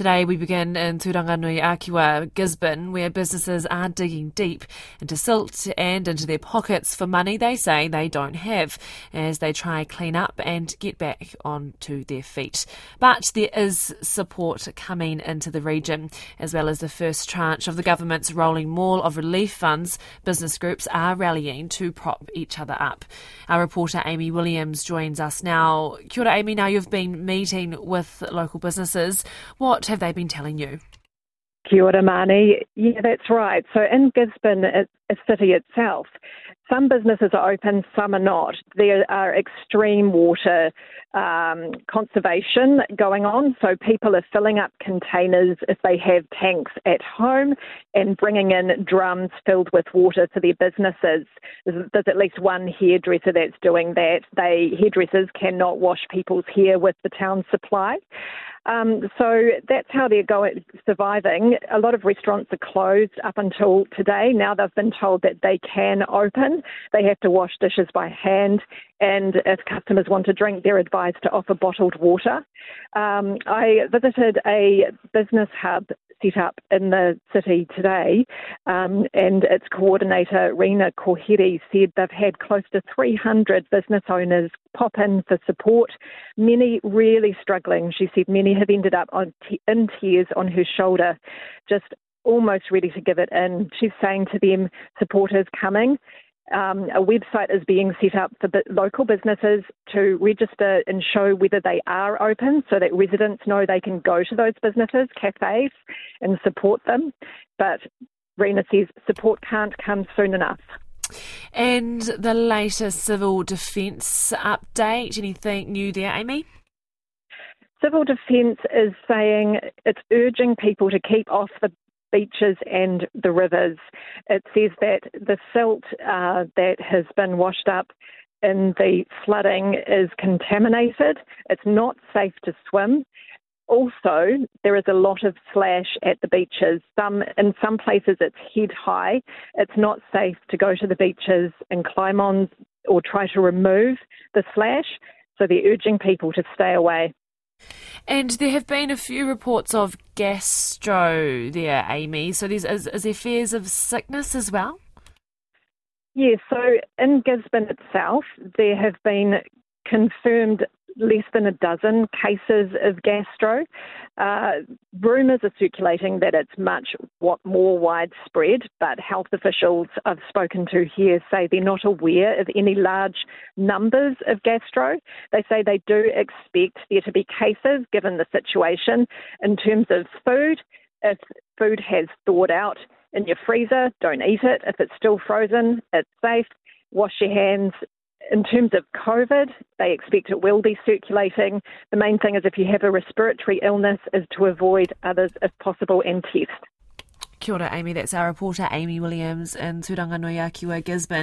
Today we begin in Tūranganui-a-Kiwa, Gisborne, where businesses are digging deep into silt and into their pockets for money they say they don't have as they try clean up and get back onto their feet. But there is support coming into the region, as well as the first tranche of the government's rolling maul of relief funds. Business groups are rallying to prop each other up. Our reporter Amy Williams joins us now. Kia ora, Amy. Now you've been meeting with local businesses. What have they been telling you? Kia ora, Mani. Yeah, that's right. So in Gisborne, a city itself, some businesses are open, some are not. There are extreme water um, conservation going on, so people are filling up containers if they have tanks at home and bringing in drums filled with water to their businesses. There's, there's at least one hairdresser that's doing that. They hairdressers cannot wash people's hair with the town supply. Um, so that's how they're going surviving. A lot of restaurants are closed up until today. Now they've been told that they can open. They have to wash dishes by hand, and if customers want to drink, they're advised to offer bottled water. Um, I visited a business hub set up in the city today, um, and its coordinator, Rena Kohiri, said they've had close to 300 business owners pop in for support, many really struggling. She said many have ended up t- in tears on her shoulder, just almost ready to give it in. She's saying to them, support is coming. Um, a website is being set up for local businesses to register and show whether they are open so that residents know they can go to those businesses, cafes, and support them. But Rena says support can't come soon enough. And the latest civil defence update, anything new there, Amy? Civil Defence is saying it's urging people to keep off the beaches and the rivers. It says that the silt uh, that has been washed up in the flooding is contaminated. It's not safe to swim. Also, there is a lot of slash at the beaches. Some in some places it's head high. It's not safe to go to the beaches and climb on or try to remove the slash. So they're urging people to stay away. And there have been a few reports of gastro there, Amy. So there's is, is there fears of sickness as well? Yes, yeah, so in Gisborne itself, there have been confirmed less than a dozen cases of gastro. Uh, rumours are circulating that it's much what more widespread, but health officials I've spoken to here say they're not aware of any large numbers of gastro. They say they do expect there to be cases given the situation in terms of food. If food has thawed out in your freezer, don't eat it. If it's still frozen, it's safe wash your hands in terms of COVID, they expect it will be circulating. The main thing is if you have a respiratory illness is to avoid others if possible and test. Kia ora, Amy. That's our reporter, Amy Williams, in Tūranganui-a-Kiwa, Gisborne.